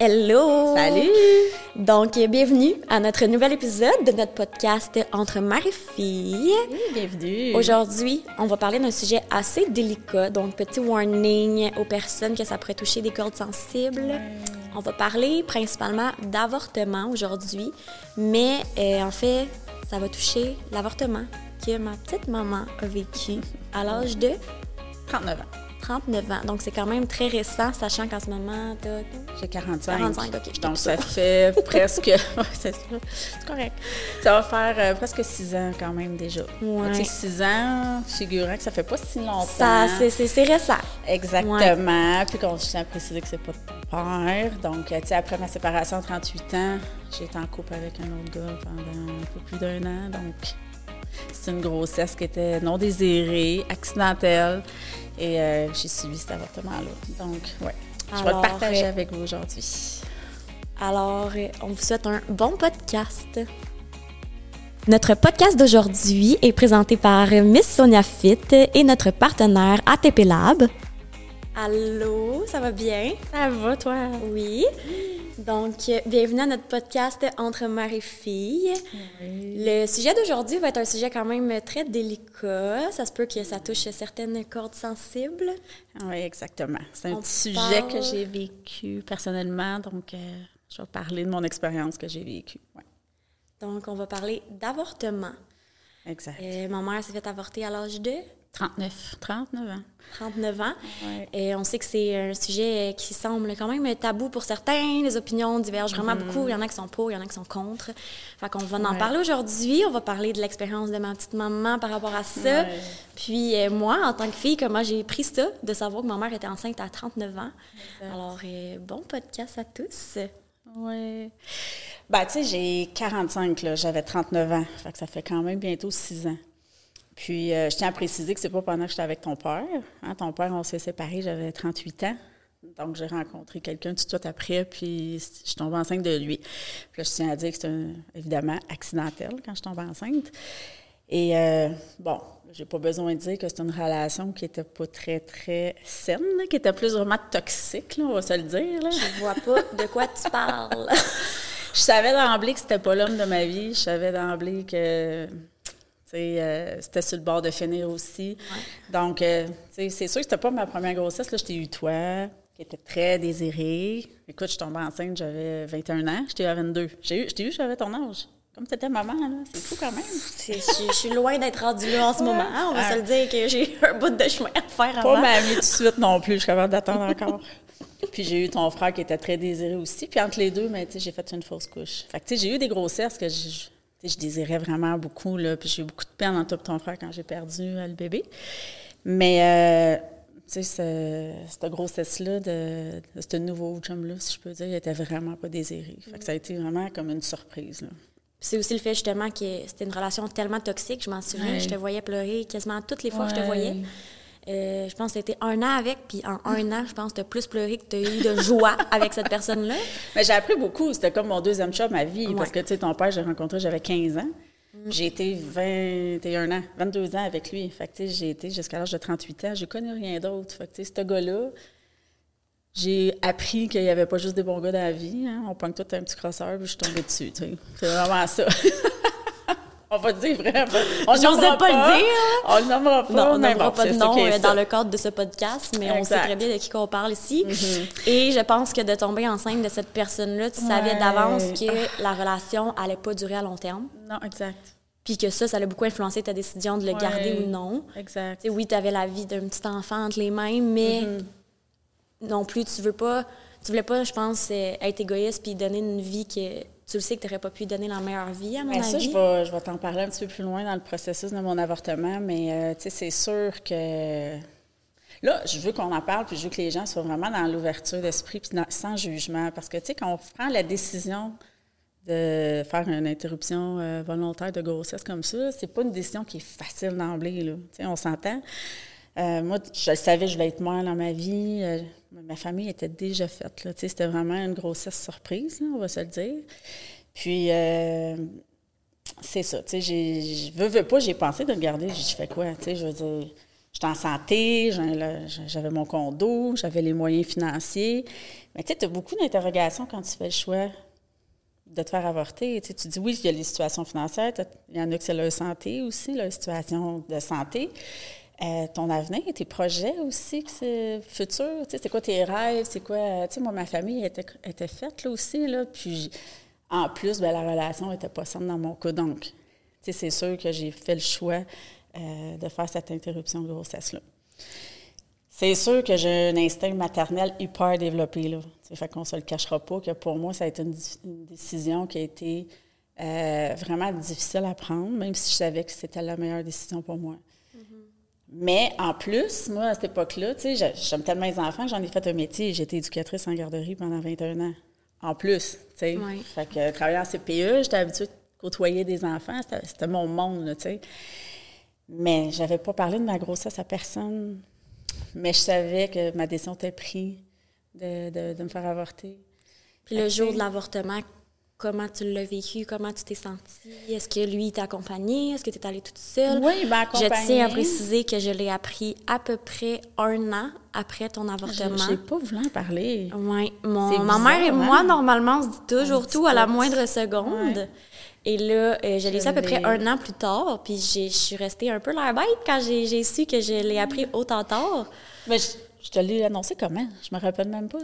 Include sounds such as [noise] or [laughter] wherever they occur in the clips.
Hello! Salut! Donc, bienvenue à notre nouvel épisode de notre podcast Entre mère et fille. bienvenue! Aujourd'hui, on va parler d'un sujet assez délicat, donc petit warning aux personnes que ça pourrait toucher des cordes sensibles. On va parler principalement d'avortement aujourd'hui, mais euh, en fait, ça va toucher l'avortement que ma petite maman a vécu à l'âge de 39 ans. 39 ans. Donc, c'est quand même très récent, sachant qu'en ce moment, t'as... J'ai 45. 45, OK. je Donc, ça fait [laughs] presque. c'est correct. Ça va faire euh, presque 6 ans quand même déjà. Ouais. Tu sais, 6 ans, figurant que ça fait pas si longtemps. Ça, c'est- c'est c'est récent. Exactement. Puis qu'on je tiens à préciser que c'est pas père. Donc, euh, tu sais, après ma séparation à 38 ans, j'ai été en couple avec un autre gars pendant un peu plus d'un an. Donc, c'est une grossesse qui était non désirée, accidentelle. Et euh, j'ai suivi cet avortement-là. Donc, ouais. Je vais le partager euh, avec vous aujourd'hui. Alors, euh, on vous souhaite un bon podcast. Notre podcast d'aujourd'hui est présenté par Miss Sonia Fit et notre partenaire ATP Lab. Allô, ça va bien? Ça va, toi? Oui. Donc, euh, bienvenue à notre podcast Entre mère et fille. Le sujet d'aujourd'hui va être un sujet quand même très délicat. Ça se peut que ça touche certaines cordes sensibles. Oui, exactement. C'est un On petit sujet que j'ai vécu personnellement. Donc, euh, je vais parler de mon expérience que j'ai vécue. Ouais, Donc, on va parler d'avortement. exact. Euh, ma mère s'est fait avorter à l'âge de 39, 39 ans. 39 ans. Ouais. Et on sait que c'est un sujet qui semble quand même tabou pour certains. Les opinions divergent vraiment beaucoup. Il y en a qui sont pour, il y en a qui sont contre. Fait qu'on va en parler aujourd'hui. On va parler de l'expérience de ma petite maman par rapport à ça. Ouais. Puis euh, moi, en tant que fille, comment j'ai pris ça, de savoir que ma mère était enceinte à 39 ans. Alors, euh, bon podcast à tous. Oui. Ben, tu sais, j'ai 45, là. J'avais 39 ans. Fait que ça fait quand même bientôt 6 ans. Puis, euh, je tiens à préciser que c'est pas pendant que j'étais avec ton père. Hein, ton père, on s'est séparés, j'avais 38 ans. Donc, j'ai rencontré quelqu'un tout de suite après, puis je suis tombée enceinte de lui. Puis là, je tiens à dire que c'est évidemment accidentel quand je tombe enceinte. Et euh, bon, j'ai pas besoin de dire que c'est une relation qui était pas très, très saine, là, qui était plus vraiment toxique, là, on va se le dire. Là. Je vois pas de quoi tu parles. [laughs] Je savais d'emblée que c'était pas l'homme de ma vie. Je savais d'emblée que euh, c'était sur le bord de finir aussi. Donc, euh, c'est sûr que c'était pas ma première grossesse. Là, je t'ai eu toi, qui était très désirée. Écoute, je suis tombée enceinte, j'avais 21 ans. Je t'ai eu à 22. J'ai eu, je t'ai eu, j'avais ton âge. Comme tu étais maman, là. C'est fou quand même. [laughs] Je, suis loin d'être rendue là en ce moment. On va se le dire que j'ai un bout de chemin à faire Pas avant. ma amie tout de suite non plus. Je suis capable d'attendre encore. [laughs] Puis j'ai eu ton frère qui était très désiré aussi. Puis entre les deux, mais, sais, j'ai fait une fausse couche. Fait que tu sais, j'ai eu des grossesses que je, je- désirais vraiment beaucoup. Là, puis j'ai eu beaucoup de peine en et ton frère quand j'ai perdu euh, le bébé. Mais, euh, tu sais, ce- cette grossesse-là, de, de ce nouveau chum-là, si je peux dire, il était vraiment pas désiré. Fait que ça a été vraiment comme une surprise. Là. C'est aussi le fait justement que c'était une relation tellement toxique. Je m'en souviens, Ouais. je te voyais pleurer quasiment toutes les fois que je te voyais. Euh, je pense que c'était un an avec, puis en un an, je pense que tu as plus pleuré que tu as eu de joie [laughs] avec cette personne-là. Mais j'ai appris beaucoup. C'était comme mon deuxième chum à vie. Parce que, tu sais, ton père, j'ai rencontré, j'avais 15 ans. J'ai été 21 ans, 22 ans avec lui. Fait que, tu sais, j'ai été jusqu'à l'âge de 38 ans. J'ai connu rien d'autre. Fait que, tu sais, ce gars-là, j'ai appris qu'il n'y avait pas juste des bons gars dans la vie. hein. On pogne tout un petit crosseur, puis je suis tombée dessus, tu. C'est vraiment ça. [laughs] on va dire vraiment. On J'osais nommera pas le dire. On le nommera pas. Non, on bon, pas de nom qui euh, dans le cadre de ce podcast, mais on sait très bien de qui qu'on parle ici. Et je pense que de tomber enceinte de cette personne-là, tu savais d'avance que la relation allait pas durer à long terme, Non, exact. puis que ça, ça allait beaucoup influencer ta décision de le Ouais. garder ou non. Exact. Tu sais, oui, tu avais la vie d'un petit enfant entre les mains, mais Mm-hmm. non plus, tu veux pas, tu voulais pas, je pense, euh, être égoïste puis donner une vie que tu le sais que tu n'aurais pas pu donner la meilleure vie, à mon Ben, ça, je vais, je vais t'en parler un petit peu plus loin dans le processus de mon avortement, mais euh, tu sais, c'est sûr que là, je veux qu'on en parle, puis je veux que les gens soient vraiment dans l'ouverture d'esprit, puis dans- sans jugement, parce que tu sais, quand on prend la décision de faire une interruption euh, volontaire de grossesse comme ça, c'est pas une décision qui est facile d'emblée, là. Tu sais, on s'entend. Euh, moi, je savais, je voulais être mère dans ma vie. Euh, ma famille était déjà faite. Là, Tu c'était vraiment une grossesse surprise, on va se le dire. Puis, euh, c'est ça. Tu je veux, veux pas, j'ai pensé de le garder. Je fais quoi? Tu je veux dire, j'étais en santé, j'avais mon condo, j'avais les moyens financiers. Mais tu sais, tu as beaucoup d'interrogations quand tu fais le choix de te faire avorter. Tu, dis oui, il y a les situations financières, il y en a que c'est leur santé aussi, leur situation de santé. Euh, ton avenir, tes projets aussi, que c'est quoi tes rêves, c'est quoi, tu sais, moi, ma famille était, était faite là aussi, là, puis en plus, ben, la relation n'était pas saine dans mon cas, donc, c'est sûr que j'ai fait le choix euh, de faire cette interruption de grossesse-là. C'est sûr que j'ai un instinct maternel hyper développé, là. Fait qu'on ne se le cachera pas que pour moi, ça a été une, décision qui a été euh, vraiment difficile à prendre, même si je savais que c'était la meilleure décision pour moi. Mais en plus, moi, à cette époque-là, tu sais, j'aime tellement les enfants que j'en ai fait un métier. J'étais éducatrice en garderie pendant 21 ans. En plus, tu sais. Fait que travailler en CPE, j'étais habituée de côtoyer des enfants. C'était mon monde, tu sais. Mais j'avais pas parlé de ma grossesse à personne. Mais je savais que ma décision était prise de, de, me faire avorter. Puis le jour de l'avortement, comment tu l'as vécu, comment tu t'es sentie? Est-ce que lui t'a accompagné? Est-ce que tu es allée toute seule? Oui, il m'a accompagnée. Je tiens à préciser que je l'ai appris à peu près un an après ton avortement. Je n'ai pas voulu en parler. Oui. Ma mère et moi, hein? normalement, on se dit toujours tout à la moindre seconde. Et là, euh, je l'ai su à peu près un an plus tard, puis je suis restée un peu la bête quand j'ai su que je l'ai appris autant tard. Mais je, te l'ai annoncé comment? Je me rappelle même pas.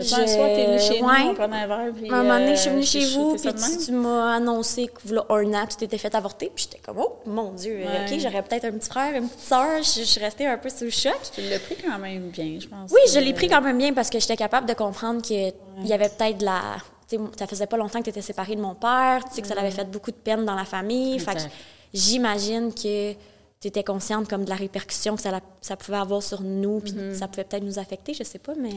C'est un soir, t'es venu chez nous, on prenait un verre, puis... À un moment donné, je suis venue euh, chez vous, puis tu, m'as annoncé que voilà, un an, tu t'étais fait avorter, puis j'étais comme, oh, mon Dieu, OK, j'aurais peut-être un petit frère, une petite soeur, je, suis restée un peu sous le choc. Tu l'as pris quand même bien, je pense. Oui, je l'ai pris quand même bien parce que j'étais capable de comprendre qu'il y avait peut-être de la... Ça faisait pas longtemps que tu étais séparée de mon père, tu sais que ça avait fait beaucoup de peine dans la famille, fait que j'imagine que tu étais consciente comme de la répercussion que ça, ça pouvait avoir sur nous, puis mm-hmm. ça pouvait peut-être nous affecter, je sais pas, mais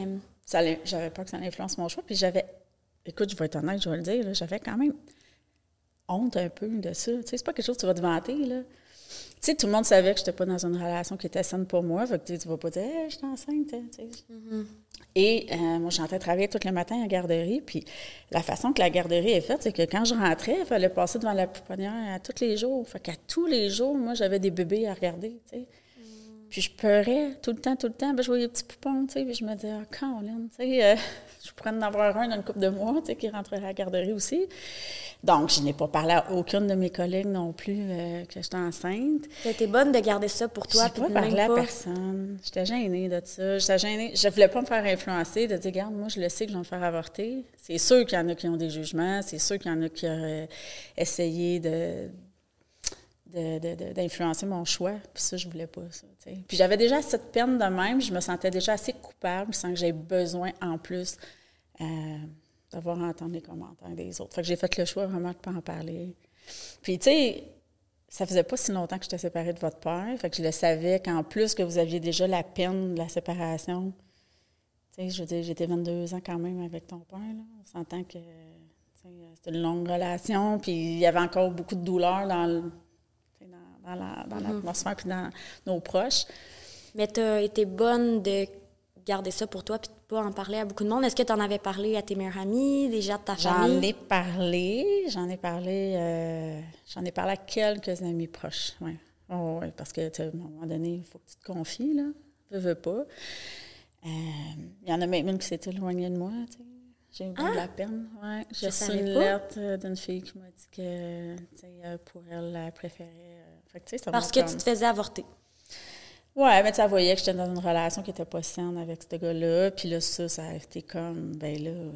j'avais peur que ça influence mon choix. Puis j'avais, écoute, je vais être honnête, je vais le dire, j'avais quand même honte un peu de ça. Tu sais, c'est pas quelque chose que tu vas te vanter, là. Tu sais, tout le monde savait que je n'étais pas dans une relation qui était saine pour moi. Fait que tu vas pas dire, hey, je suis enceinte. Sais. Mm-hmm. Et euh, moi, j'entrais travailler tous les matins en garderie. Puis la façon que la garderie est faite, c'est que quand je rentrais, il fallait passer devant la pouponnière à tous les jours. Fait qu'à tous les jours, moi, j'avais des bébés à regarder. Puis je pleurais tout le temps, tout le temps. Ben, je voyais les petits poupons, tu sais, puis je me disais, ah, Colin, tu sais, euh, [laughs] je pourrais en avoir un dans une couple de mois, tu sais, qui rentrerait à la garderie aussi. Donc, je n'ai pas parlé à aucune de mes collègues non plus euh, que j'étais enceinte. C'était bonne de garder ça pour toi. Je n'ai pas parlé à personne. J'étais gênée de ça. J'étais gênée. Je voulais pas me faire influencer, de dire, regarde, moi, je le sais que je vais me faire avorter. C'est sûr qu'il y en a qui ont des jugements. C'est sûr qu'il y en a qui auraient essayé de d'influencer mon choix. Puis ça, je voulais pas ça. Puis j'avais déjà cette peine de même. Je me sentais déjà assez coupable sans que j'aie besoin en plus euh, d'avoir entendu les commentaires des autres. Fait que j'ai fait le choix vraiment de pas en parler. Puis, tu sais, ça faisait pas si longtemps que j'étais séparée de votre père. Fait que je le savais qu'en plus que vous aviez déjà la peine de la séparation. Tu sais, je veux dire, j'étais 22 ans quand même avec ton père. Là. On s'entend que c'était une longue relation. Puis il y avait encore beaucoup de douleur dans le dans l'atmosphère la, dans nos proches. Mais tu as été bonne de garder ça pour toi puis de pas en parler à beaucoup de monde. Est-ce que tu en avais parlé à tes meilleurs amis, déjà de ta famille? J'en ai parlé. J'en ai parlé. Euh, j'en ai parlé à quelques amis proches. Oui, oh, ouais, parce que à un moment donné, il faut que tu te confies, là. Je veux pas. Euh, il y en a même une qui s'est éloignée de moi, tu sais. J'ai eu de la ah! peine. Ouais. J'ai reçu une lettre euh, d'une fille qui m'a dit que pour elle, elle préférait parce que tu te faisais avorter. Ouais, mais tu voyais que j'étais dans une relation qui n'était pas saine avec ce gars-là. Puis là, ça, ça a été comme, ben là. Euh.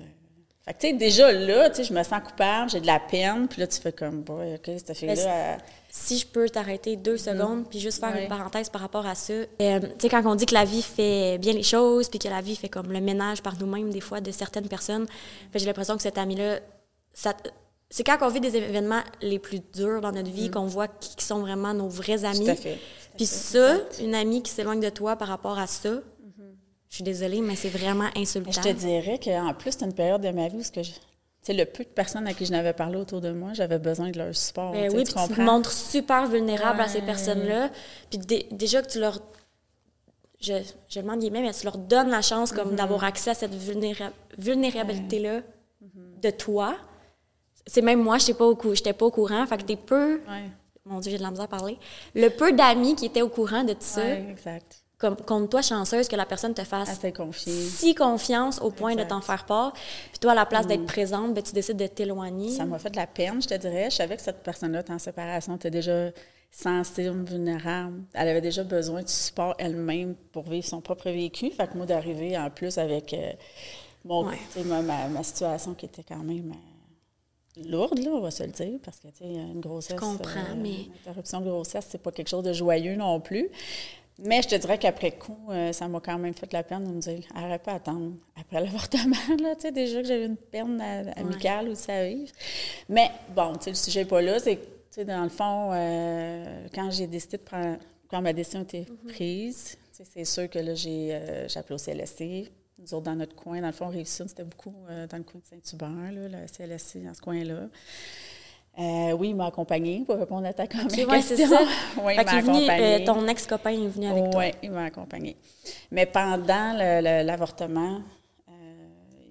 Fait que, tu sais, déjà là, tu sais, je me sens coupable, j'ai de la peine. Puis là, tu fais comme, boy, OK, cette fille-là. Si je peux t'arrêter deux mm-hmm. secondes, puis juste faire une parenthèse par rapport à ça. Euh, tu sais, quand on dit que la vie fait bien les choses, puis que la vie fait comme le ménage par nous-mêmes, des fois, de certaines personnes, j'ai l'impression que cette amie-là, ça, c'est quand on vit des événements les plus durs dans notre vie mm. qu'on voit qui, sont vraiment nos vrais amis. Tout à fait. Puis ça, une amie qui s'éloigne de toi par rapport à ça. Je suis désolée, mais c'est vraiment insultant. Je te dirais qu'en plus, c'est une période de ma vie où ce que je... sais, le peu de personnes à qui je n'avais parlé autour de moi, j'avais besoin de leur support. Ben oui, tu, tu te montres super vulnérable à ces personnes-là. Puis déjà que tu leur... Je, je demande guillemets, mais tu leur donnes la chance comme mm-hmm. d'avoir accès à cette vulnérabilité-là mm-hmm. de toi c'est même moi, je n'étais pas, au pas au courant. Fait que t'es peu. mon Dieu, j'ai de la misère à parler. Le peu d'amis qui étaient au courant de tout ça. Exact. Comme, compte-toi chanceuse que la personne te fasse Assez si confiance au point de t'en faire part. Puis toi, à la place d'être présente, ben, tu décides de t'éloigner. Ça m'a fait de la peine, je te dirais. Je savais que cette personne-là en séparation, était déjà sensible, vulnérable. Elle avait déjà besoin du support elle-même pour vivre son propre vécu. Fait que moi, d'arriver en plus avec euh, mon, Ouais. ma, ma- ma situation qui était quand même euh, lourde, là, on va se le dire, parce que, tu sais, une grossesse... euh, comprends, mais- Une interruption de grossesse, c'est pas quelque chose de joyeux non plus. Mais je te dirais qu'après coup, euh, ça m'a quand même fait de la peine de me dire arrête pas attendre après [laughs] l'avortement. Là, tu sais, déjà que j'avais une peine amicale où ça arrive. Mais bon, tu sais, le sujet n'est pas là. C'est tu sais, dans le fond, euh, quand j'ai décidé de prendre, quand ma décision a été prise, tu sais, c'est sûr que là, j'ai euh, appelé au CLSC. Nous autres, dans notre coin, dans le fond, Rive-Sud, c'était beaucoup dans le coin de Saint-Hubert, là, le CLSC, dans ce coin-là. Euh, oui, il m'a accompagné pour répondre à ta ouais, c'est question. ça. [laughs] oui, il m'a venu, accompagné. euh, ton ex-copain est venu avec toi. Oui, il m'a accompagné. Mais pendant l'avortement, euh,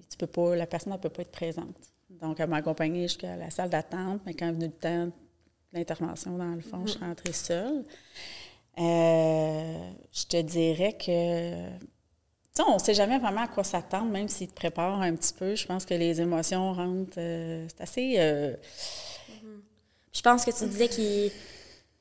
tu peux pas, la personne ne peut pas être présente. Donc, elle m'a accompagnée jusqu'à la salle d'attente, mais quand est venu le temps de l'intervention, dans le fond, je suis rentrée seule. Euh, je te dirais que. Tu sais, on ne sait jamais vraiment à quoi s'attendre, même s'il te prépare un petit peu. Je pense que les émotions rentrent. euh, c'est assez. euh, Je pense que tu disais qu'il.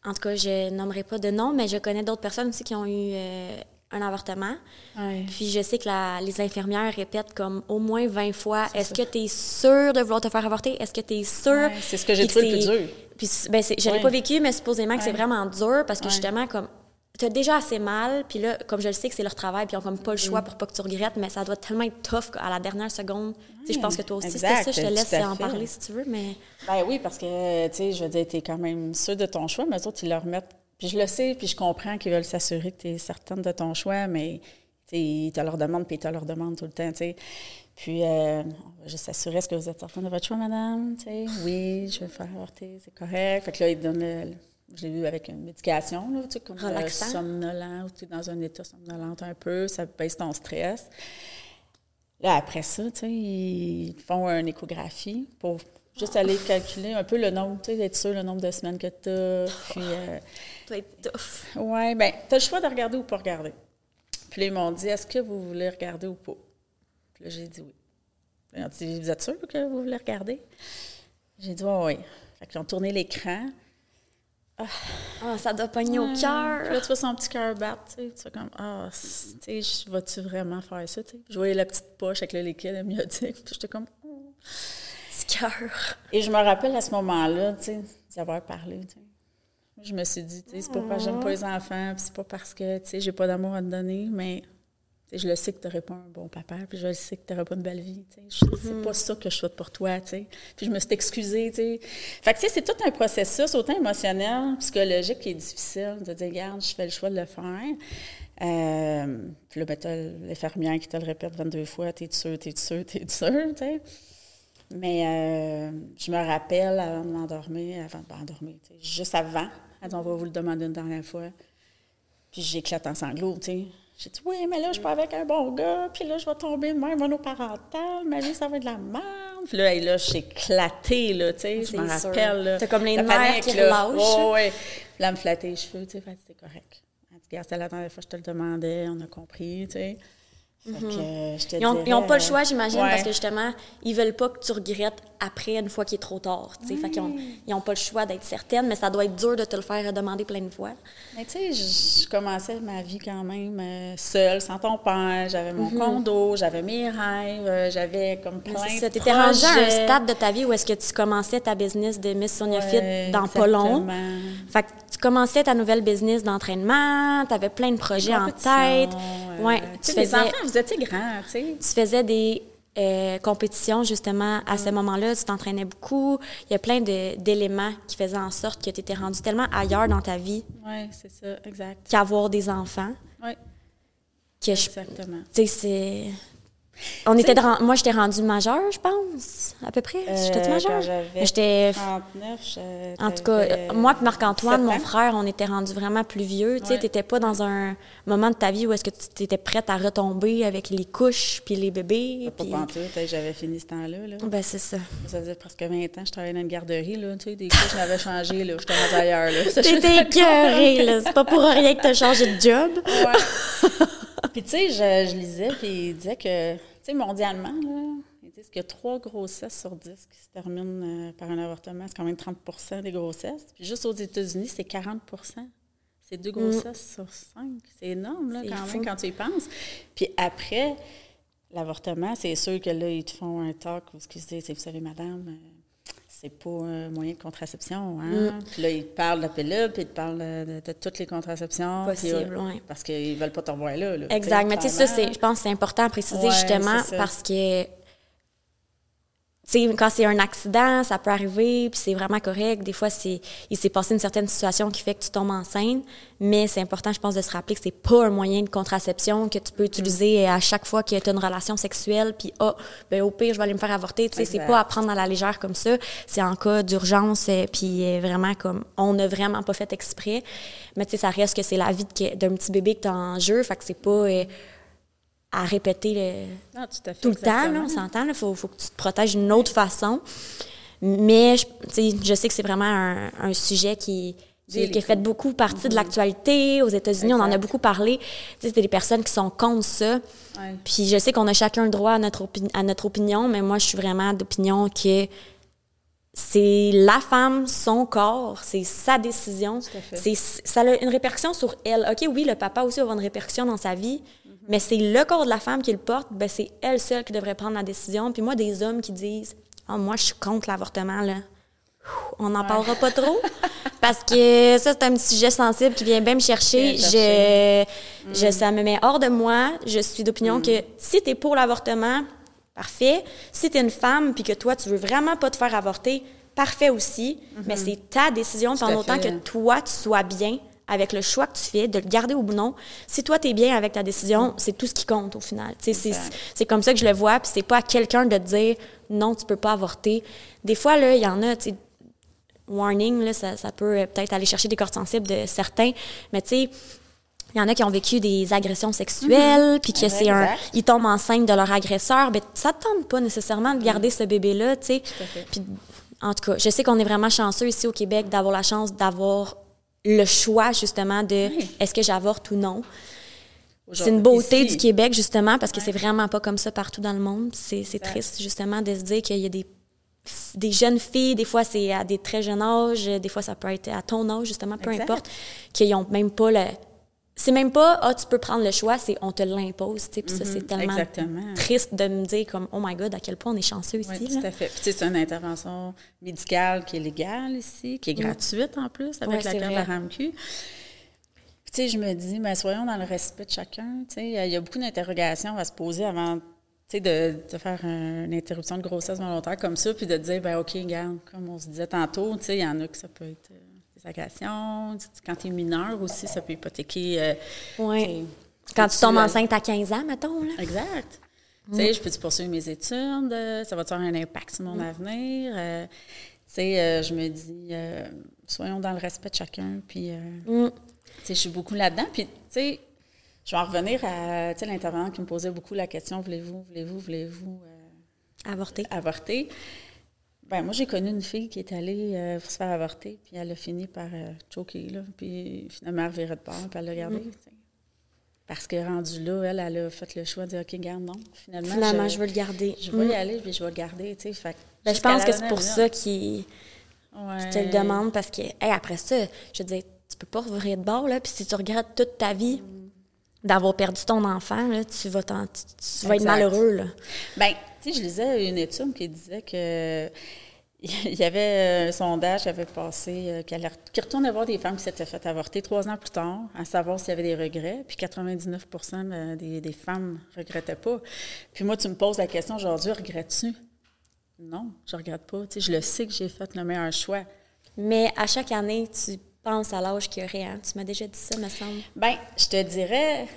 En tout cas, je nommerai pas de nom, mais je connais d'autres personnes aussi qui ont eu euh, un avortement. ouais. Puis je sais que la- les infirmières répètent comme au moins 20 fois Est-ce que tu es sûr de vouloir te faire avorter? Est-ce que tu es sûr Ouais, c'est ce que j'ai trouvé le plus dur. Puis ben, c'est- je l'ai Ouais. pas vécu, mais supposément que c'est vraiment dur parce que justement, comme. Tu as déjà assez mal, puis là, comme je le sais que c'est leur travail, puis ils ont comme pas le choix pour pas que tu regrettes, mais ça doit tellement être tough à la dernière seconde. Tu je pense que toi aussi, c'était ça. Je te laisse en fait. parler si tu veux, mais. Ben oui, parce que, tu sais, je veux dire, tu es quand même sûr de ton choix, mais eux autres, ils le remettent. Puis je le sais, puis je comprends qu'ils veulent s'assurer que tu es certaine de ton choix, mais, tu sais, ils te leur demandent, puis ils te leur demandent tout le temps, tu sais. Puis, euh, on va juste s'assurer, est-ce que vous êtes certaine de votre choix, madame? Tu sais, oui, je vais faire avorter, c'est correct. Fait que là, ils te donnent le- je l'ai vu avec une médication, là, tu sais, comme euh, Relaxant. somnolent, ou tu es dans un état somnolent un peu, ça baisse ton stress. Là, après ça, tu sais, ils font une échographie pour juste aller calculer un peu le nombre, tu sais, d'être sûr le nombre de semaines que tu as. Puis, euh, [laughs] Ça être tough. ouais, bien, tu as le choix de regarder ou pas regarder. Puis là, ils m'ont dit, est-ce que vous voulez regarder ou pas? Puis là, j'ai dit oui. Ils ont dit, vous êtes sûr que vous voulez regarder? J'ai dit, oui, oui. Fait qu'ils ont tourné l'écran. Ah, ça doit pogner au Puis cœur. là, tu vois son petit cœur battre, tu sais. Comme, ah, tu sais, vas-tu vraiment faire ça, tu sais? Je voyais la petite poche avec le liquide amniotique, [laughs] puis j'étais comme, oh. Petit cœur. Et je me rappelle à ce moment-là, tu sais, d'y avoir parlé, tu sais. Je me suis dit, tu sais, c'est pas parce que j'aime pas les enfants, puis c'est pas parce que, tu sais, j'ai pas d'amour à te donner, mais je le sais que t'aurais pas un bon papa, puis je le sais que t'aurais pas une belle vie, tu. Je- C'est pas ça que je souhaite pour toi, tu. Puis je me suis excusée, tu. Fait que, tu c'est tout un processus, autant émotionnel, psychologique, qui est difficile de dire, regarde, je fais le choix de le faire. Euh, puis là, ben, t'as l'infirmière qui te le répète 22 fois, t'es sûr, t'es sûr, t'es sûr, tu. Mais euh, je me rappelle avant de m'endormir, avant de m'endormir, tu juste avant, elle dit, on va vous le demander une dernière fois. Puis j'éclate en sanglots, tu sais. J'ai dit, oui, mais là, je suis pas avec un bon gars, puis là, je vais tomber de même monoparentale, ma vie, ça va être de la merde. Puis là, hey, là, j'ai éclaté, là, tu sais, je me rappelle. T'as comme les nerfs panique, qui là. relâchent. Ouais. Puis là, elle me flattait les cheveux, tu sais, c'était correct. Elle dit, regarde, c'était la dernière fois que je te le demandais, on a compris, tu sais. Que, euh, je te Ils n'ont pas le euh, choix, j'imagine, ouais. parce que justement, ils veulent pas que tu regrettes après, une fois qu'il est trop tard. sais. Fait qu'ils n'ont pas le choix d'être certaine, mais ça doit être dur de te le faire demander plein de fois. Mais tu sais, je, je commençais ma vie quand même euh, seule, sans ton père. J'avais mon condo, j'avais mes rêves, euh, j'avais comme plein C'est de ça, t'étais rendu à un stade de ta vie où est-ce que tu commençais ta business de Miss Sonia Ouais, Fit dans pas long. Fait que tu commençais ta nouvelle business d'entraînement, tu avais plein de projets en tête. euh, Ouais, tu tu sais, les faisais, enfants, vous étiez grands, tu sais. tu faisais des euh, compétitions justement à Mm. ce moment-là, tu t'entraînais beaucoup. Il y a plein d'éléments qui faisaient en sorte que tu étais rendu tellement ailleurs dans ta vie Oui, c'est ça, exact. qu'avoir des enfants. Oui, Que exactement. tu sais, c'est. On était moi, j'étais rendue majeure, je pense, à peu près. J'étais Euh, majeure? J'étais. 39, je- En tout cas, t'avais moi et Marc-Antoine, mon frère, on était rendus vraiment plus vieux. Tu sais, t'étais pas dans un moment de ta vie où est-ce que tu étais prête à retomber avec les couches puis les bébés. Pas pantoute, hey, j'avais fini ce temps-là. Là. Ben, c'est ça. Ça faisait presque 20 ans que je travaillais dans une garderie. Là, tu sais, des couches, je n'avais changé. Là, j'étais rendue ailleurs. Là. [laughs] T'étais écœurée, là. C'est pas pour rien que t'as changé de job. Ouais. Puis tu sais, je, je lisais, puis il disait que, tu sais, mondialement, là, ils disent qu'il y a trois grossesses sur 10 qui se terminent euh, par un avortement. C'est quand même 30% des grossesses. Puis juste aux États-Unis, c'est 40% C'est deux grossesses sur cinq. C'est énorme, là, quand fou. même, quand tu y penses. Puis après, l'avortement, c'est sûr que là, ils te font un talk où se disent, vous savez, madame, euh, c'est pas un moyen de contraception. Hein? Puis là, ils te parlent de la pilule, puis ils te parlent de, de- de toutes les contraceptions. Possible, euh, ouais. Parce qu'ils veulent pas te revoir là. là, Exact. Mais tu sais, ça, je pense que c'est important à préciser Ouais, justement parce que, sais, quand c'est un accident, ça peut arriver, puis c'est vraiment correct. Des fois, c'est, il s'est passé une certaine situation qui fait que tu tombes enceinte, mais c'est important, je pense, de se rappeler que c'est pas un moyen de contraception que tu peux utiliser à chaque fois que tu as une relation sexuelle, puis ah, ben au pire, je vais aller me faire avorter. Tu sais, c'est pas à prendre à la légère comme ça. C'est en cas d'urgence, euh, puis euh, vraiment comme on n'a vraiment pas fait exprès. Mais tu sais, ça reste que c'est la vie d'un petit bébé que tu as en jeu, fait que c'est pas euh, à répéter le- Non, tout le temps, là, on s'entend, il faut, faut que tu te protèges d'une autre façon. Mais je, sais, je sais que c'est vraiment un, un sujet qui, qui, qui Délicat. fait beaucoup partie de l'actualité. Aux États-Unis, on en a beaucoup parlé. C'est des personnes qui sont contre ça. Ouais. Puis je sais qu'on a chacun le droit à notre, à notre opinion, mais moi, je suis vraiment d'opinion que c'est la femme, son corps, c'est sa décision. C'est, ça a une répercussion sur elle. OK, oui, le papa aussi va avoir une répercussion dans sa vie, mais c'est le corps de la femme qui le porte, ben c'est elle seule qui devrait prendre la décision. Puis moi, des hommes qui disent Ah, moi, je suis contre l'avortement, là. On n'en parlera pas trop. [laughs] Parce que ça, c'est un petit sujet sensible qui vient bien me chercher. Je, je, ça me met hors de moi. Je suis d'opinion que si tu es pour l'avortement, parfait. Si tu es une femme puis que toi, tu veux vraiment pas te faire avorter, parfait aussi. Mais c'est ta décision pendant autant que toi, tu sois bien avec le choix que tu fais, de le garder ou non. Si toi, tu es bien avec ta décision, c'est tout ce qui compte au final. C'est comme ça que je le vois. Puis c'est pas à quelqu'un de te dire non, tu peux pas avorter. Des fois, là, il y en a, tu sais, warning, là, ça, ça peut euh, peut-être aller chercher des cordes sensibles de certains, mais tu sais, il y en a qui ont vécu des agressions sexuelles, puis que Ouais, c'est un, ils tombent enceintes de leur agresseur, ben ça te tente pas nécessairement de garder ce bébé-là, tu sais. Puis en tout cas, je sais qu'on est vraiment chanceux ici au Québec d'avoir la chance d'avoir le choix justement de Oui. est-ce que j'avorte ou non. C'est une beauté ici, du Québec, justement, parce que c'est vraiment pas comme ça partout dans le monde. C'est triste, justement, de se dire qu'il y a des, des jeunes filles, des fois c'est à des très jeunes âges, des fois ça peut être à ton âge, justement, peu Exact. importe, qu'ils ont même pas le. C'est même pas, ah, tu peux prendre le choix, c'est on te l'impose, tu sais. Puis ça, c'est tellement Mm-hmm. exactement. triste de me dire, comme, oh my God, à quel point on est chanceux ici. Oui, là. tout à fait. Puis, c'est une intervention médicale qui est légale ici, qui est gratuite en plus, avec Ouais, la carte de la. RAMQ. Tu sais, je me dis, mais soyons dans le respect de chacun. Tu sais, il y a- il y a beaucoup d'interrogations à se poser avant, tu sais, de, de faire un- une interruption de grossesse volontaire comme ça, puis de dire, ben OK, regarde, comme on se disait tantôt, tu sais, il y en a que ça peut être euh, des agressions. Quand tu es mineur aussi, ça peut hypothéquer. euh, sais, Quand tu tombes euh, enceinte à 15 ans, mettons, là. Exact. Tu Mm. sais, je peux-tu poursuivre mes études? euh, Ça va avoir un impact sur mon Mm. avenir? Euh, tu sais, euh, je me dis, soyons dans le respect de chacun. Puis, Mm. tu sais, je suis beaucoup là-dedans. Puis, tu sais, je vais en revenir à, l'intervenant qui me posait beaucoup la question, voulez-vous, voulez-vous, voulez-vous Avorter. avorter? Ben, moi, j'ai connu une fille qui est allée euh, se faire avorter, puis elle a fini par euh, choquer, là. Puis, finalement, elle virait de bord, puis elle l'a gardé. Mm. tu sais. Parce que rendue là, elle, elle a fait le choix de dire, OK, garde, non. Finalement, Finalement, je veux le garder. je vais Mm. y aller, puis je vais le garder. Fait Ben, je pense que c'est pour ça Ouais. te le demandent parce que, hey, après ça, je veux dire, tu peux pas revenir de bord, là, puis si tu regrettes toute ta vie d'avoir perdu ton enfant, là, tu vas, tu, tu vas être malheureux, là. Ben, tu sais, je lisais une étude qui disait que [laughs] il y avait un sondage qui avait passé, euh, qui, allait- qui retournait voir des femmes qui s'étaient fait avorter trois ans plus tard, à savoir s'il y avait des regrets, puis 99 de- des, des femmes ne regrettaient pas. Puis moi, tu me poses la question aujourd'hui, regrettes-tu? Non, je regrette pas. Tu sais, je le sais que j'ai fait le meilleur choix. Mais à chaque année, tu penses à l'âge qu'il y aurait. hein? Tu m'as déjà dit ça, me semble. Ben, je te dirais,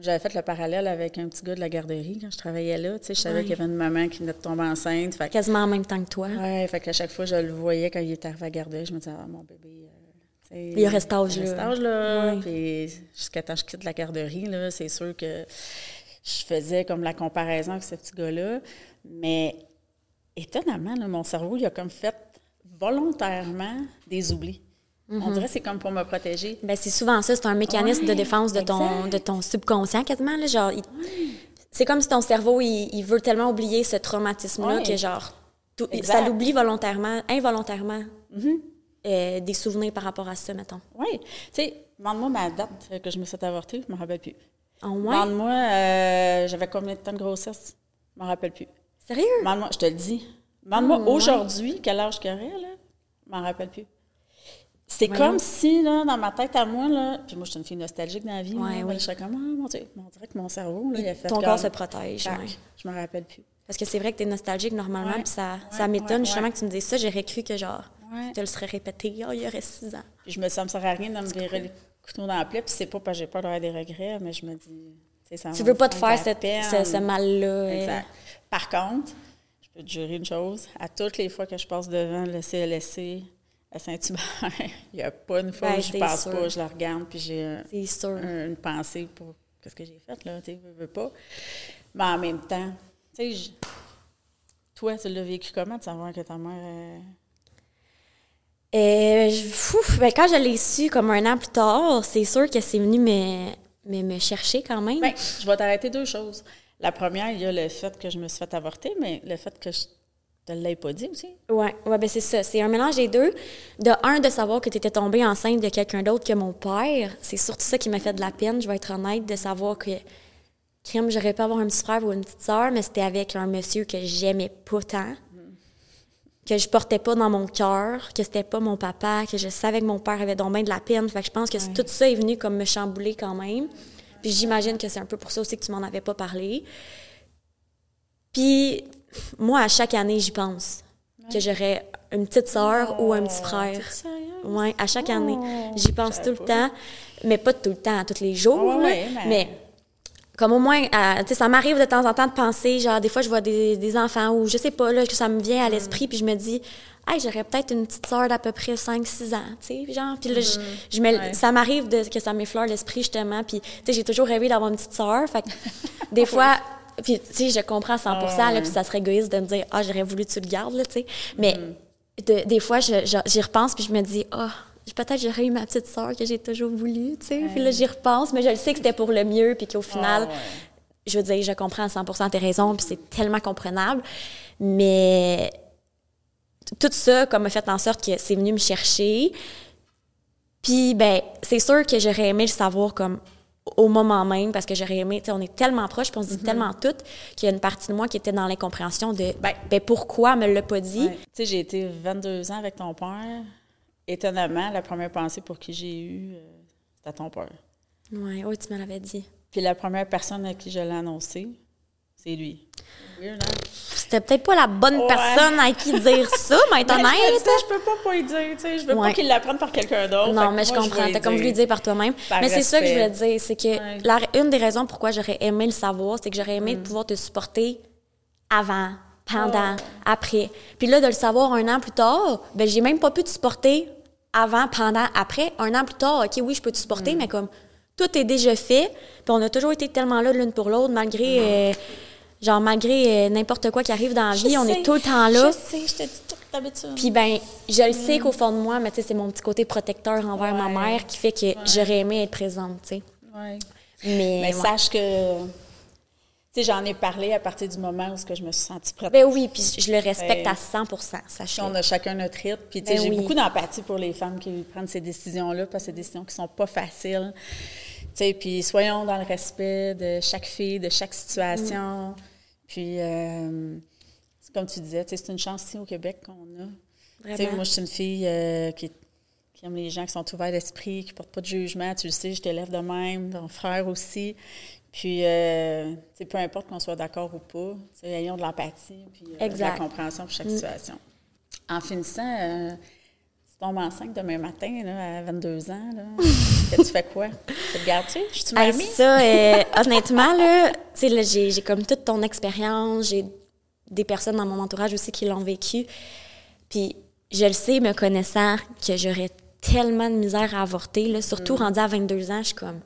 j'avais fait le parallèle avec un petit gars de la garderie quand je travaillais là. Tu sais, je savais Ouais. qu'il y avait une maman qui venait de tomber enceinte. Fait Quasiment en même temps que toi. Ouais, fait qu'à chaque fois, je le voyais quand il était arrivé à garder, je me disais, ah, mon bébé. euh, Il aurait cet âge-là. il âge-là. Ouais. Puis jusqu'à temps que je quitte la garderie, là, c'est sûr que je faisais comme la comparaison avec ce petit gars-là. Mais étonnamment, là, mon cerveau, il a comme fait volontairement des oublis. On dirait que c'est comme pour me protéger. Ben, c'est souvent ça, c'est un mécanisme de défense de ton, exact. de ton subconscient quasiment. Là, genre, il- C'est comme si ton cerveau, il, il veut tellement oublier ce traumatisme-là Ouais. que genre, tout- ça l'oublie volontairement, involontairement, euh, des souvenirs par rapport à ça, mettons. Oui. Tu sais, demande-moi ma date que je me suis avorter, je me rappelle plus. En moins? Demande-moi, euh, j'avais combien de temps de grossesse, je me rappelle plus. Sérieux? Demande-moi, je te le dis. Demande-moi Ah, aujourd'hui quel âge qu'il y aurait, là? Je m'en rappelle plus. C'est comme si, là, dans ma tête à moi, là, puis moi, je suis une fille nostalgique dans la vie, là, oui. je serais comme, ah, mon Dieu, on dirait que mon cerveau, là, il a fait Ton comme- corps se protège. Tac, ouais. Je me rappelle plus. Parce que c'est vrai que tu es nostalgique normalement, puis ça, ça m'étonne justement que tu me dises ça. J'aurais cru que genre, tu te le serais répété, oh, il y aurait six ans. Puis je me, ça me sert à rien de me virer le couteau dans la plaie, puis c'est pas parce que j'ai peur d'avoir des regrets, mais je me dis, ça Tu veux pas te faire cette, ce, ce mal-là. euh, Exact. Par contre, je peux te jurer une chose, à toutes les fois que je passe devant le CLSC à Saint-Hubert, [laughs] il n'y a pas une fois Ben, où je passe sûr. pas, je la regarde, puis j'ai un- une pensée pour qu'est-ce que j'ai fait, là, tu veux, veux pas. Mais en même temps, tu sais, toi, tu l'as vécu comment de savoir que ta mère... euh, Euh, je- fou, ben, quand je l'ai su comme un an plus tard, c'est sûr que c'est venu me, me, me chercher quand même. Ben, je vais t'arrêter deux choses. La première, il y a le fait que je me suis fait avorter, mais le fait que je te l'ai pas dit aussi? Ouais, ouais, ben c'est ça. C'est un mélange des deux. De un, de savoir que tu étais tombée enceinte de quelqu'un d'autre que mon père. C'est surtout ça qui m'a fait de la peine, je vais être honnête, de savoir que, crime, j'aurais pu avoir un petit frère ou une petite sœur, mais c'était avec un monsieur que j'aimais pas tant, que je portais pas dans mon cœur, que c'était pas mon papa, que je savais que mon père avait donc bien de la peine. Fait que je pense que tout ça est venu comme me chambouler quand même. Puis j'imagine que c'est un peu pour ça aussi que tu m'en avais pas parlé. Puis, moi, à chaque année, j'y pense. Que j'aurais une petite sœur ou un petit frère. T'es sérieuse? Oui, à chaque Oh, année. J'y pense tout le pas. temps. Mais pas tout le temps, tous les jours. Ouais, là. ouais, mais- mais... comme au moins, sais, ça m'arrive de temps en temps de penser, genre, des fois, je vois des, des enfants ou je sais pas, là, que ça me vient à l'esprit, puis je me dis, hey, j'aurais peut-être une petite sœur d'à peu près 5-6 ans, tu sais, genre. Puis là, je, Ouais. ça m'arrive que ça m'effleure l'esprit, justement. Puis, tu sais, j'ai toujours rêvé d'avoir une petite sœur. Fait que, [laughs] des fois, puis, tu sais, je comprends 100 Ah, là, ouais. puis ça serait égoïste de me dire, ah, j'aurais voulu que tu le gardes, là, tu sais. Mais de- des fois, j'y repense, puis je me dis, ah, peut-être j'aurais eu ma petite sœur que j'ai toujours voulu, tu sais. Puis là, j'y repense, mais je le sais que c'était pour le mieux, puis qu'au final, Ah, ouais. je veux dire, je comprends à 100% tes raisons, puis c'est tellement comprenable. Mais tout ça, comme a fait en sorte que c'est venu me chercher. Puis, ben, c'est sûr que j'aurais aimé le savoir comme au moment même, parce que j'aurais aimé, on est tellement proches, puis on se dit tellement toutes, qu'il y a une partie de moi qui était dans l'incompréhension de, ben, ben, pourquoi me l'a pas dit? Ouais. Tu sais, j'ai été 22 ans avec ton père. Étonnamment, la première pensée pour qui j'ai eu, euh, c'était ton père. Ouais, oui, tu me l'avais dit. Puis la première personne à qui je l'ai annoncé, c'est lui. Hein? C'était peut-être pas la bonne Ouais. personne à qui dire ça, [laughs] mais être Ben, honnête. je peux pas pas y dire, tu sais, je veux Ouais. pas qu'il l'apprenne par quelqu'un d'autre. Non, mais je comprends. T'as comme voulu le dire par toi-même. Mais c'est ça que je voulais dire, c'est que Ouais. Mm. la- une des raisons pourquoi j'aurais aimé le savoir, c'est que j'aurais aimé pouvoir te supporter avant, pendant, Oh. après. Puis là, de le savoir un an plus tard, ben j'ai même pas pu te supporter avant, pendant, après. Un an plus tard, OK, oui, je peux te Mm. supporter, mais comme tout est déjà fait, puis on a toujours été tellement là l'une pour l'autre, malgré... Mm. euh, genre, malgré euh, n'importe quoi qui arrive dans la vie, on est tout le temps là. Je sais, je te dis tout d'habitude. Puis ben, je le sais qu'au fond de moi, mais tu sais, c'est mon petit côté protecteur envers ma mère qui fait que j'aurais aimé être présente, tu sais. Ouais. Mais, sache que, tu sais, j'en ai parlé à partir du moment où que je me suis sentie prête. Ben oui, puis je le respecte à 100 sachez. on a chacun notre rythme. Puis, tu sais, Ben j'ai oui. beaucoup d'empathie pour les femmes qui prennent ces décisions-là, parce que c'est des décisions qui sont pas faciles. Puis soyons dans le respect de chaque fille, de chaque situation. Puis, euh, comme tu disais, c'est une chance ici au Québec qu'on a. Moi, je suis une fille euh, qui, qui aime les gens qui sont ouverts d'esprit, qui portent pas de jugement. Tu le sais, je t'élève de même, ton frère aussi. Puis, euh, peu importe qu'on soit d'accord ou pas, ayons de l'empathie puis de la compréhension pour chaque situation. En finissant, tombes enceinte demain matin, là, à 22 ans, là, [laughs] que tu fais quoi? Tu te gardes-tu? Je suis Hey, ça, euh, [laughs] honnêtement, là, tu sais, là, j'ai j'ai comme toute ton expérience, j'ai des personnes dans mon entourage aussi qui l'ont vécu. Puis je le sais, me connaissant, que j'aurais tellement de misère à avorter, là, surtout rendue à 22 ans, je suis comme...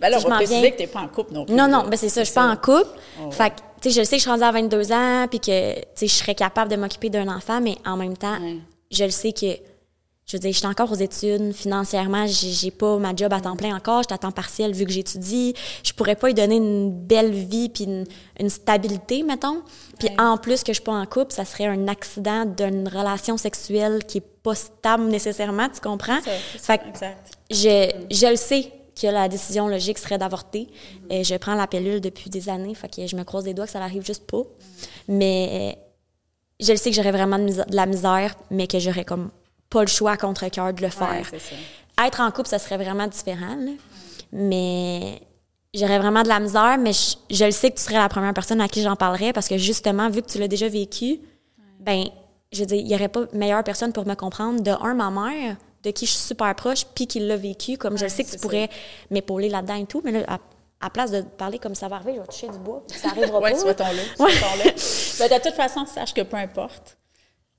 Ben là, on va préciser viens- que tu n'es pas en couple non plus. Non, non, ben c'est ça, je suis pas en couple. Oh, Fait que, tu sais, je sais que je suis rendue à 22 ans, puis que, tu sais, je serais capable de m'occuper d'un enfant, mais en même temps, je le sais que, je veux dire, je suis encore aux études, financièrement, j'ai pas ma job à temps plein encore, je suis à temps partiel vu que j'étudie. Je pourrais pas lui donner une belle vie puis une, une stabilité, mettons. Puis en plus que je suis pas en couple, ça serait un accident d'une relation sexuelle qui est pas stable nécessairement, tu comprends? Ça, Fait que exact. je, je le sais que la décision logique serait d'avorter. Et je prends la pilule depuis des années, fait que je me croise les doigts que ça n'arrive juste pas. Mais je le sais que j'aurais vraiment de la misère, mais que j'aurais comme pas le choix à contre-cœur de le faire. ça. Être en couple, ça serait vraiment différent, là. Mais j'aurais vraiment de la misère, mais je, je le sais que tu serais la première personne à qui j'en parlerais parce que justement, vu que tu l'as déjà vécu, ben, je veux dire, il n'y aurait pas meilleure personne pour me comprendre. De un, ma mère, de qui je suis super proche, puis qui l'a vécu, comme je le sais que tu pourrais m'épauler là-dedans et tout, mais là, à, à place de parler comme ça va arriver, je vais toucher du bois, puis ça arrivera [laughs] Ouais, pas. souhaitons là. Souhaitons-le. Ben, [laughs] de toute façon, sache que peu importe,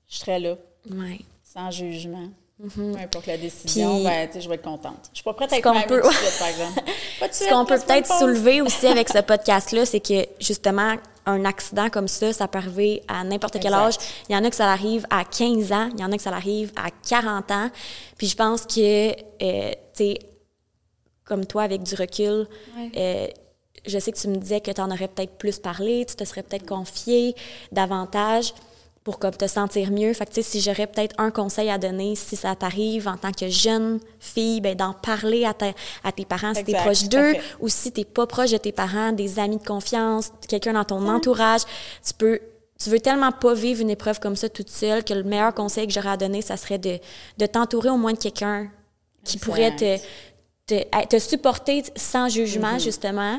je serai là, Ouais. Sans jugement. Peu importe la décision, Puis- ben, tu sais, je vais être contente. Je suis pas prête à être qu'on peut- tout de suite, par exemple. [laughs] Pas de Ce qu'on peut peut-être soulever aussi avec ce [laughs] podcast-là, c'est que justement, un accident comme ça, ça peut arriver à n'importe quel âge. Il y en a que ça arrive à 15 ans, il y en a que ça arrive à 40 ans. Puis je pense que, euh, tu sais, comme toi, avec du recul, euh, je sais que tu me disais que tu en aurais peut-être plus parlé, tu te serais peut-être confié davantage pour comme te sentir mieux. Fait que, si j'aurais peut-être un conseil à donner, si ça t'arrive en tant que jeune fille, ben, d'en parler à, ta- à tes parents si t'es proche d'eux, ou si t'es pas proche de tes parents, des amis de confiance, quelqu'un dans ton entourage, tu peux, tu veux tellement pas vivre une épreuve comme ça toute seule que le meilleur conseil que j'aurais à donner, ça serait de, de t'entourer au moins de quelqu'un qui Exact. pourrait te, te, te supporter sans Mm-hmm. jugement, justement,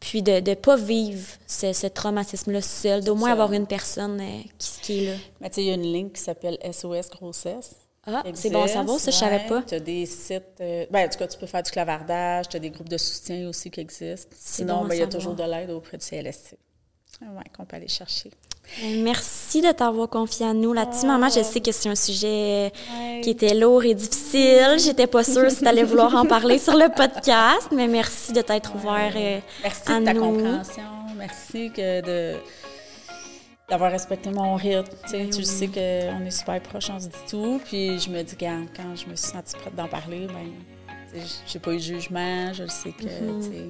puis de ne pas vivre ce, ce traumatisme-là seul, d'au moins ça. avoir une personne euh, qui, qui est là. Mais tu sais, il y a une ligne qui s'appelle SOS Grossesse. Ah, c'est bon à existe, savoir, ça, je savais pas. Tu as des sites. euh, ben, en tout cas, tu peux faire du clavardage, tu as des groupes de soutien aussi qui existent. Sinon, bon ben, il y a toujours de l'aide auprès du CLSC. Oui, qu'on peut aller chercher. Euh, Merci de t'avoir confié à nous là-dessus. Maman, je sais que c'est un sujet Ouais. qui était lourd et difficile. J'étais pas sûre si tu allais vouloir en parler sur le podcast, mais merci de t'être ouvert euh, Merci à de ta nous. compréhension. Merci que de d'avoir respecté mon rythme. Tu, sais, tu le sais qu'on est super proches, on se dit tout. Puis je me dis, quand, quand je me suis sentie prête d'en parler, ben, tu j'ai pas eu de jugement. Je le sais que tu sais,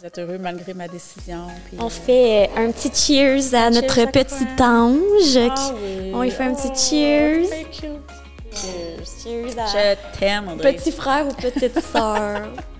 vous êtes heureux malgré ma décision. Puis, On euh, fait un petit cheers à notre petit ange. ah qui- oui. on lui fait un petit Oh, cheers. cute. Cheers. Cheers à Je t'aime, Audrey. petit frère ou petite sœur. [laughs]